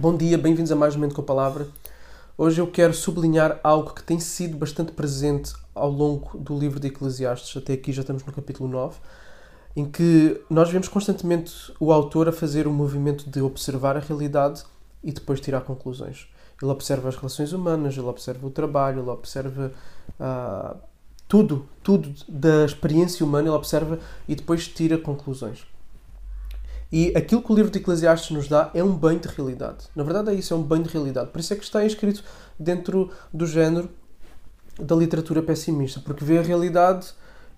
Bom dia, bem-vindos a mais um Momento com a Palavra. Hoje eu quero sublinhar algo que tem sido bastante presente ao longo do livro de Eclesiastes, até aqui já estamos no capítulo 9, em que nós vemos constantemente o autor a fazer o movimento de observar a realidade e depois tirar conclusões. Ele observa as relações humanas, ele observa o trabalho, ele observa ah, tudo, tudo da experiência humana, ele observa e depois tira conclusões. E aquilo que o livro de Eclesiastes nos dá é um banho de realidade. Na verdade é isso, é um banho de realidade. Por isso é que está inscrito dentro do género da literatura pessimista, porque vê a realidade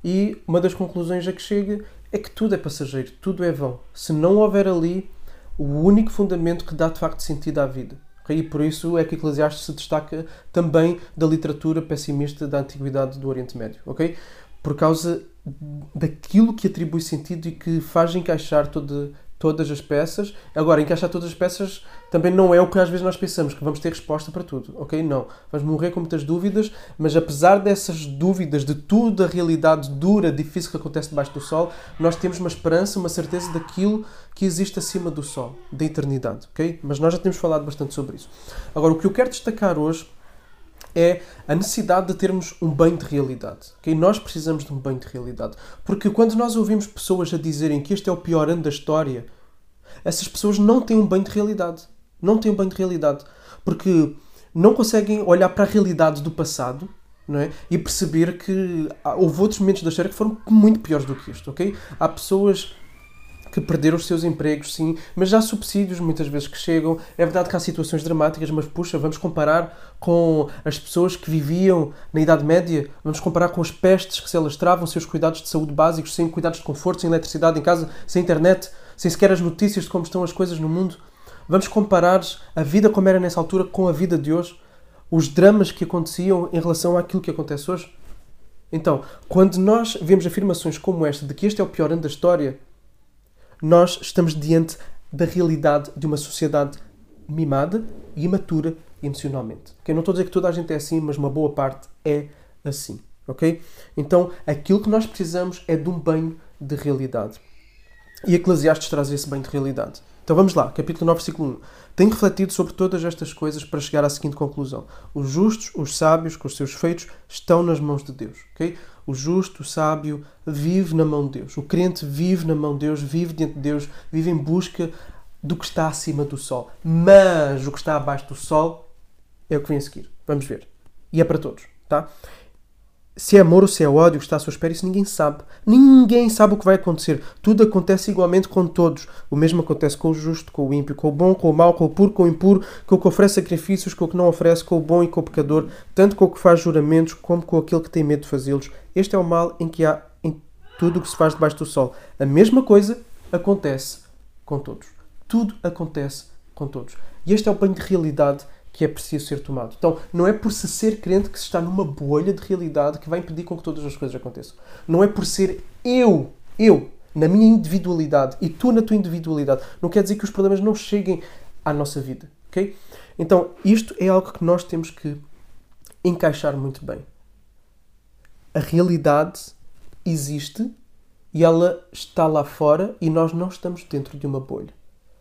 e uma das conclusões a que chega é que tudo é passageiro, tudo é vão. Se não houver ali o único fundamento que dá de facto sentido à vida. E por isso é que Eclesiastes se destaca também da literatura pessimista da antiguidade do Oriente Médio, ok? Por causa daquilo que atribui sentido e que faz encaixar toda, todas as peças. Agora, encaixar todas as peças também não é o que às vezes nós pensamos, que vamos ter resposta para tudo, ok? Não. Vamos morrer com muitas dúvidas, mas apesar dessas dúvidas, de tudo a realidade dura, difícil que acontece debaixo do sol, nós temos uma esperança, uma certeza daquilo que existe acima do sol, da eternidade, ok? Mas nós já temos falado bastante sobre isso. Agora, o que eu quero destacar hoje é a necessidade de termos um banho de realidade. Okay? Nós precisamos de um banho de realidade. Porque quando nós ouvimos pessoas a dizerem que este é o pior ano da história, essas pessoas não têm um banho de realidade. Não têm um banho de realidade. Porque não conseguem olhar para a realidade do passado é? e perceber que houve outros momentos da história que foram muito piores do que isto. Okay? Há pessoas que perderam os seus empregos, sim, mas já há subsídios muitas vezes que chegam. É verdade que há situações dramáticas, mas puxa, vamos comparar com as pessoas que viviam na Idade Média, vamos comparar com as pestes que se alastravam, seus cuidados de saúde básicos, sem cuidados de conforto, sem eletricidade em casa, sem internet, sem sequer as notícias de como estão as coisas no mundo. Vamos comparar a vida como era nessa altura com a vida de hoje, os dramas que aconteciam em relação àquilo que acontece hoje. Então, quando nós vemos afirmações como esta de que este é o pior ano da história, nós estamos diante da realidade de uma sociedade mimada e imatura emocionalmente. Okay? Não estou a dizer que toda a gente é assim, mas uma boa parte é assim. ok? Então, aquilo que nós precisamos é de um banho de realidade. E Eclesiastes traz esse banho de realidade. Então vamos lá, capítulo 9, versículo 1. Tenho refletido sobre todas estas coisas para chegar à seguinte conclusão: os justos, os sábios, com os seus feitos, estão nas mãos de Deus. Okay? O justo, o sábio, vive na mão de Deus. O crente vive na mão de Deus, vive diante de Deus, vive em busca do que está acima do sol. Mas o que está abaixo do sol é o que vem a seguir. Vamos ver. E é para todos, tá? Se é amor ou se é ódio que está à sua espera, isso ninguém sabe. Ninguém sabe o que vai acontecer. Tudo acontece igualmente com todos. O mesmo acontece com o justo, com o ímpio, com o bom, com o mau, com o puro, com o impuro, com o que oferece sacrifícios, com o que não oferece, com o bom e com o pecador, tanto com o que faz juramentos como com aquele que tem medo de fazê-los. Este é o mal em que há em tudo o que se faz debaixo do sol. A mesma coisa acontece com todos. Tudo acontece com todos. E este é o banho de realidade que é preciso ser tomado. Então, não é por se ser crente que se está numa bolha de realidade que vai impedir com que todas as coisas aconteçam. Não é por ser eu, eu, na minha individualidade e tu na tua individualidade. Não quer dizer que os problemas não cheguem à nossa vida, ok? Então, isto é algo que nós temos que encaixar muito bem. A realidade existe e ela está lá fora e nós não estamos dentro de uma bolha.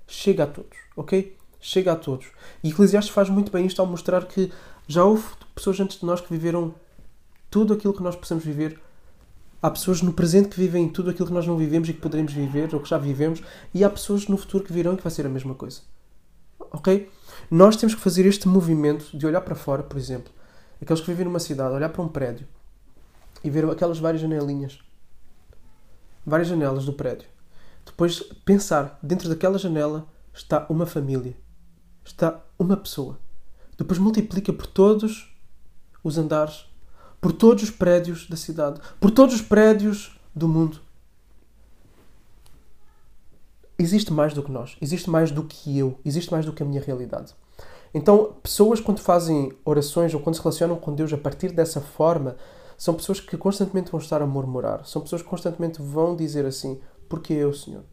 Chega a todos, ok? Chega a todos. E Eclesiastes faz muito bem isto ao mostrar que já houve pessoas antes de nós que viveram tudo aquilo que nós possamos viver. Há pessoas no presente que vivem tudo aquilo que nós não vivemos e que poderemos viver, ou que já vivemos, e há pessoas no futuro que virão e que vai ser a mesma coisa. Ok? Nós temos que fazer este movimento de olhar para fora, por exemplo. Aqueles que vivem numa cidade, olhar para um prédio e ver aquelas várias janelinhas. Várias janelas do prédio. Depois pensar, dentro daquela janela está uma família está uma pessoa. Depois multiplica por todos os andares, por todos os prédios da cidade, por todos os prédios do mundo. Existe mais do que nós, existe mais do que eu, existe mais do que a minha realidade. Então, pessoas quando fazem orações ou quando se relacionam com Deus a partir dessa forma, são pessoas que constantemente vão estar a murmurar, são pessoas que constantemente vão dizer assim: Porque eu, Senhor?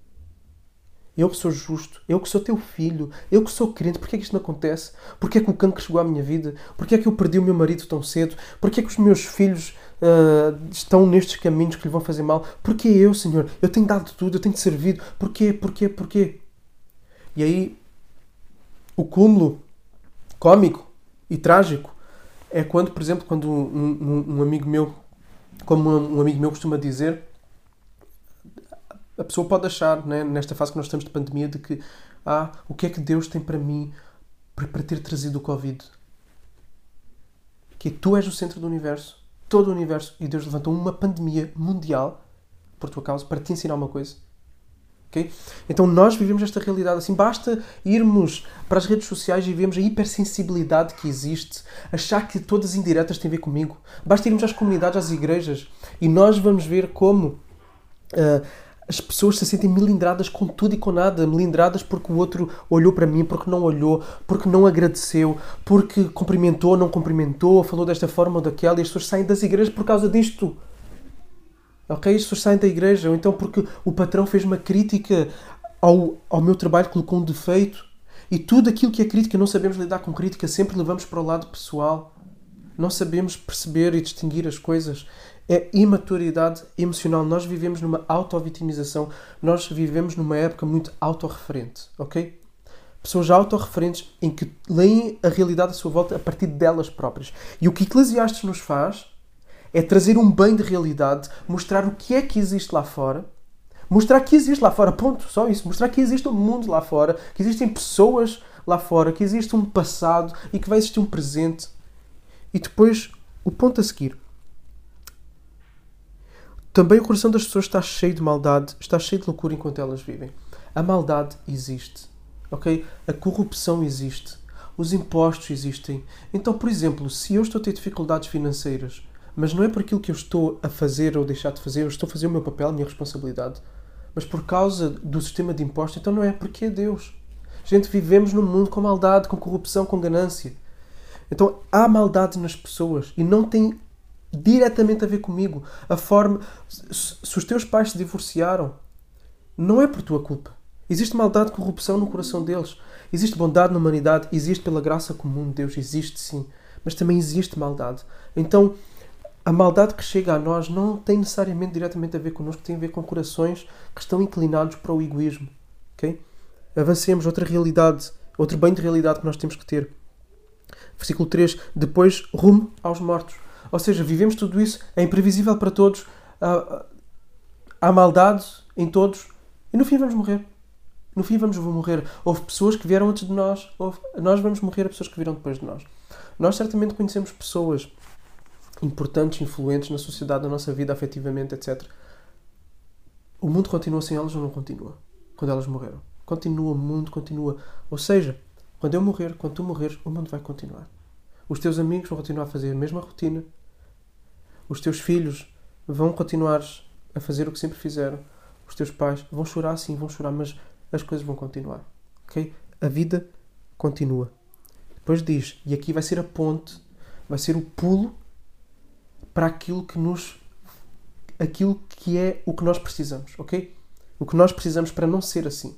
Eu que sou justo, eu que sou teu filho, eu que sou crente, porquê é que isto não acontece? Porquê é que o cancro chegou à minha vida? Porquê é que eu perdi o meu marido tão cedo? Porquê é que os meus filhos uh, estão nestes caminhos que lhe vão fazer mal? Porquê eu, Senhor? Eu tenho dado tudo, eu tenho servido. Porquê, porquê, porquê? E aí o cúmulo cómico e trágico é quando, por exemplo, quando um, um, um amigo meu, como um, amigo meu costuma dizer, a pessoa pode achar, né, nesta fase que nós estamos de pandemia, de que ah, o que é que Deus tem para mim para, ter trazido o Covid? Que tu és o centro do universo, todo o universo, e Deus levantou uma pandemia mundial por tua causa para te ensinar uma coisa. Okay? Então nós vivemos esta realidade assim. Basta irmos para as redes sociais e vemos a hipersensibilidade que existe, achar que todas as indiretas têm a ver comigo. Basta irmos às comunidades, às igrejas e nós vamos ver como uh, as pessoas se sentem melindradas com tudo e com nada. Melindradas porque o outro olhou para mim, porque não olhou, porque não agradeceu, porque cumprimentou, não cumprimentou, falou desta forma ou daquela e as pessoas saem das igrejas por causa disto. Ok? As pessoas saem da igreja, ou então porque o patrão fez uma crítica ao, ao meu trabalho, colocou um defeito. E tudo aquilo que é crítica, não sabemos lidar com crítica, sempre levamos para o lado pessoal. Não sabemos perceber e distinguir as coisas. É imaturidade emocional. Nós vivemos numa auto-vitimização. Nós vivemos numa época muito autorreferente, ok? Pessoas autorreferentes em que leem a realidade à sua volta a partir delas próprias. E o que Eclesiastes nos faz é trazer um bem de realidade, mostrar o que é que existe lá fora, mostrar que existe lá fora, ponto, só isso, mostrar que existe um mundo lá fora, que existem pessoas lá fora, que existe um passado e que vai existir um presente. E depois, o ponto a seguir. Também o coração das pessoas está cheio de maldade, está cheio de loucura enquanto elas vivem. A maldade existe, ok? A corrupção existe, os impostos existem. Então, por exemplo, se eu estou a ter dificuldades financeiras, mas não é por aquilo que eu estou a fazer ou deixar de fazer, eu estou a fazer o meu papel, a minha responsabilidade, mas por causa do sistema de impostos, então não é porque é Deus. Gente, vivemos num mundo com maldade, com corrupção, com ganância. Então há maldade nas pessoas e não tem diretamente a ver comigo. A forma. Se os teus pais se divorciaram, não é por tua culpa. Existe maldade, corrupção no coração deles. Existe bondade na humanidade, existe pela graça comum de Deus, existe sim. Mas também existe maldade. Então, a maldade que chega a nós não tem necessariamente diretamente a ver connosco, tem a ver com corações que estão inclinados para o egoísmo. Okay? Avancemos, outra realidade, outro bem de realidade que nós temos que ter. Versículo 3: Depois, rumo aos mortos. Ou seja, vivemos tudo isso, é imprevisível para todos, há, maldade em todos e no fim vamos morrer. No fim vamos morrer. Houve pessoas que vieram antes de nós, houve, nós vamos morrer a pessoas que viram depois de nós. Nós certamente conhecemos pessoas importantes, influentes na sociedade, na nossa vida, afetivamente, etc. O mundo continua sem elas ou não continua? Quando elas morreram. Continua, o mundo continua. Ou seja, quando eu morrer, quando tu morreres, o mundo vai continuar. Os teus amigos vão continuar a fazer a mesma rotina. Os teus filhos vão continuar a fazer o que sempre fizeram. Os teus pais vão chorar, sim, vão chorar, mas as coisas vão continuar. Ok? A vida continua. Depois diz, e aqui vai ser a ponte, vai ser o pulo para aquilo que nos aquilo que é o que nós precisamos, ok? O que nós precisamos para não ser assim.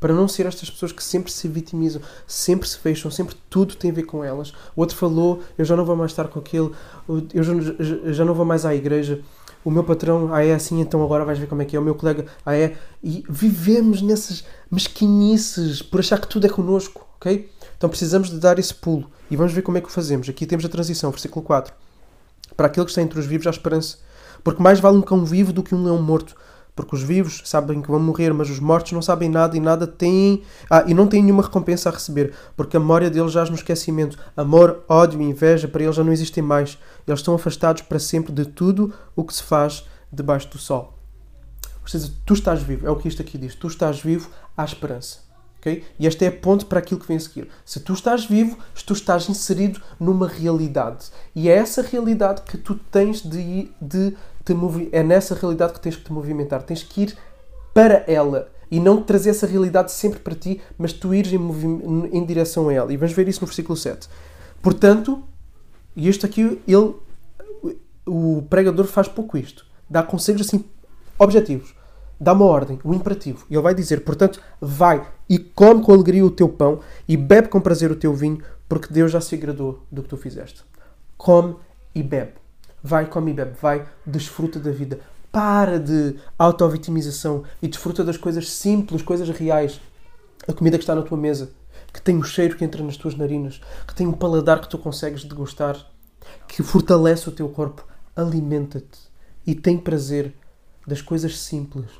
Para não ser estas pessoas que sempre se vitimizam, sempre se fecham, sempre tudo tem a ver com elas. O outro falou, eu já não vou mais estar com aquele, eu já, não vou mais à igreja, o meu patrão, ah é assim, então agora vais ver como é que é, o meu colega, ah é. E vivemos nessas mesquinices por achar que tudo é connosco, ok? Então precisamos de dar esse pulo. E vamos ver como é que o fazemos. Aqui temos a transição, versículo 4. Para aquele que está entre os vivos há esperança. Porque mais vale um cão vivo do que um leão morto. Porque os vivos sabem que vão morrer, mas os mortos não sabem nada e nada têm. Ah, e não têm nenhuma recompensa a receber. Porque a memória deles jaz no esquecimento. Amor, ódio e inveja para eles já não existem mais. Eles estão afastados para sempre de tudo o que se faz debaixo do sol. Ou seja, tu estás vivo. É o que isto aqui diz. Tu estás vivo, há esperança. Okay? E este é a ponte para aquilo que vem a seguir. Se tu estás vivo, tu estás inserido numa realidade. E é essa realidade que tu tens de, de te movimentar. É nessa realidade que tens que te movimentar. Tens que ir para ela. E não trazer essa realidade sempre para ti, mas tu ires em, em direção a ela. E vamos ver isso no versículo 7. Portanto, e isto aqui, ele, o pregador faz pouco isto. Dá conselhos assim, objetivos dá uma ordem, um imperativo. E ele vai dizer, portanto, vai e come com alegria o teu pão e bebe com prazer o teu vinho, porque Deus já se agradou do que tu fizeste. Come e bebe. Vai, come e bebe. Vai, desfruta da vida. Para de auto-vitimização e desfruta das coisas simples, coisas reais. A comida que está na tua mesa. que tem um cheiro que entra nas tuas narinas, que tem um paladar que tu consegues degustar, que fortalece o teu corpo, alimenta-te e tem prazer das coisas simples.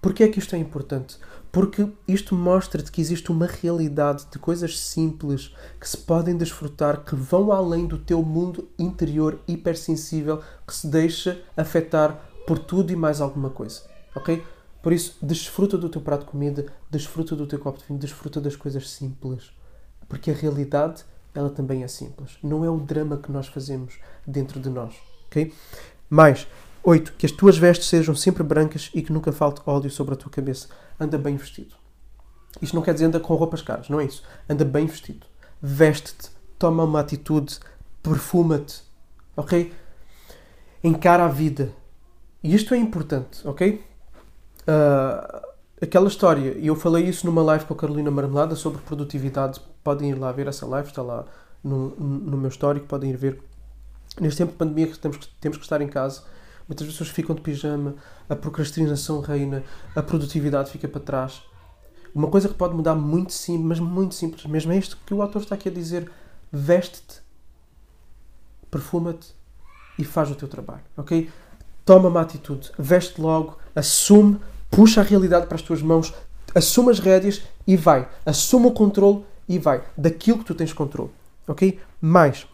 Porquê é que isto é importante? Porque isto mostra-te que existe uma realidade de coisas simples que se podem desfrutar, que vão além do teu mundo interior hipersensível, que se deixa afetar por tudo e mais alguma coisa. Ok? Por isso, desfruta do teu prato de comida, desfruta do teu copo de vinho, desfruta das coisas simples. Porque a realidade, ela também é simples. Não é o drama que nós fazemos dentro de nós. Ok? Mais, 8. Que as tuas vestes sejam sempre brancas e que nunca falte óleo sobre a tua cabeça. Anda bem vestido. Isto não quer dizer anda com roupas caras, não é isso. Anda bem vestido. Veste-te, toma uma atitude, perfuma-te, ok? Encara a vida. E isto é importante, ok? Uh, aquela história, e eu falei isso numa live com a Carolina Marmelada sobre produtividade. Podem ir lá ver essa live, está lá no, no meu histórico, podem ir ver. Neste tempo de pandemia temos, temos que estar em casa Muitas pessoas ficam de pijama, a procrastinação reina, a produtividade fica para trás. Uma coisa que pode mudar muito simples, mas muito simples, mesmo é isto que o autor está aqui a dizer: veste-te, perfuma-te e faz o teu trabalho, ok? Toma uma atitude, veste logo, assume, puxa a realidade para as tuas mãos, assume as rédeas e vai. Assume o controle e vai. Daquilo que tu tens controle, ok? Mais,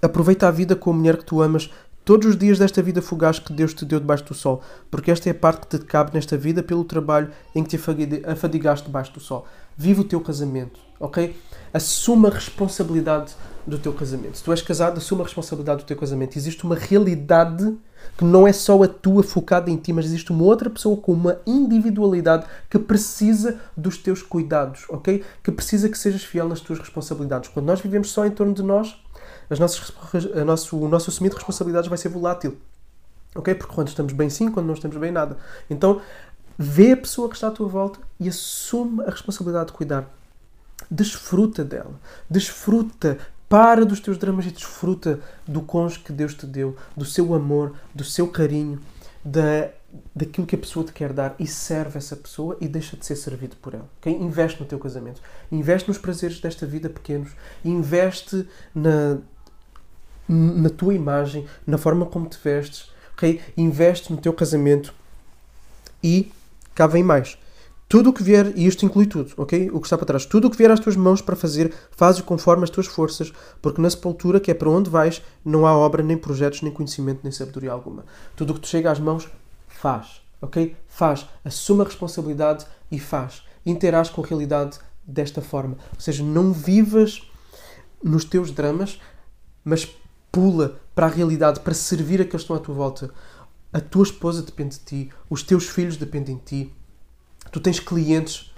aproveita a vida com a mulher que tu amas todos os dias desta vida fugaz que Deus te deu debaixo do sol, porque esta é a parte que te cabe nesta vida pelo trabalho em que te afadigaste debaixo do sol. Vive o teu casamento, ok? Assuma a responsabilidade do teu casamento. Se tu és casado, assuma a responsabilidade do teu casamento. Existe uma realidade que não é só a tua focada em ti, mas existe uma outra pessoa com uma individualidade que precisa dos teus cuidados, ok? Que precisa que sejas fiel nas tuas responsabilidades. Quando nós vivemos só em torno de nós, as nossas, a nosso, o nosso assumir de responsabilidades vai ser volátil. Ok? Porque quando estamos bem sim, quando não estamos bem nada. Então, vê a pessoa que está à tua volta e assume a responsabilidade de cuidar. Desfruta dela. Desfruta. Para dos teus dramas e desfruta do cônjuge que Deus te deu, do seu amor, do seu carinho, da, daquilo que a pessoa te quer dar e serve essa pessoa e deixa de ser servido por ela. Okay? Investe no teu casamento. Investe nos prazeres desta vida pequenos. Investe na, na tua imagem, na forma como te vestes, ok? Investe no teu casamento e cá vem mais. Tudo o que vier, e isto inclui tudo, ok? O que está para trás, tudo o que vier às tuas mãos para fazer, faz-o conforme as tuas forças, porque na sepultura, que é para onde vais, não há obra, nem projetos, nem conhecimento, nem sabedoria alguma. Tudo o que te chega às mãos, faz, ok? Faz. Assume a responsabilidade e faz. Interage com a realidade desta forma. Ou seja, não vivas nos teus dramas, mas pula para a realidade, para servir a que estão à tua volta. A tua esposa depende de ti, os teus filhos dependem de ti, tu tens clientes,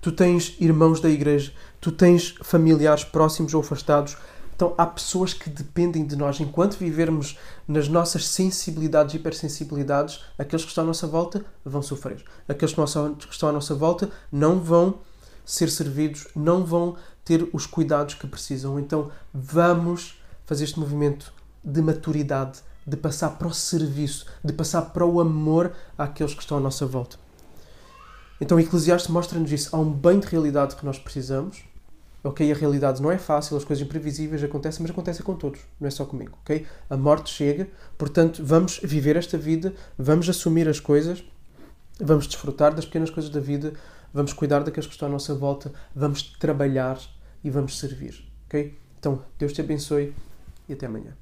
tu tens irmãos da igreja, tu tens familiares próximos ou afastados. Então há pessoas que dependem de nós. Enquanto vivermos nas nossas sensibilidades e hipersensibilidades, aqueles que estão à nossa volta vão sofrer. Aqueles que estão à nossa volta não vão ser servidos, não vão ter os cuidados que precisam. Então vamos fazer este movimento de maturidade, de passar para o serviço, de passar para o amor àqueles que estão à nossa volta. Então, Eclesiastes mostra-nos isso. Há um bem de realidade que nós precisamos. Ok, a realidade não é fácil, as coisas imprevisíveis acontecem, mas acontecem com todos, não é só comigo, ok? A morte chega, portanto, vamos viver esta vida, vamos assumir as coisas, vamos desfrutar das pequenas coisas da vida, vamos cuidar daqueles que estão à nossa volta, vamos trabalhar e vamos servir, ok? Então, Deus te abençoe e até amanhã.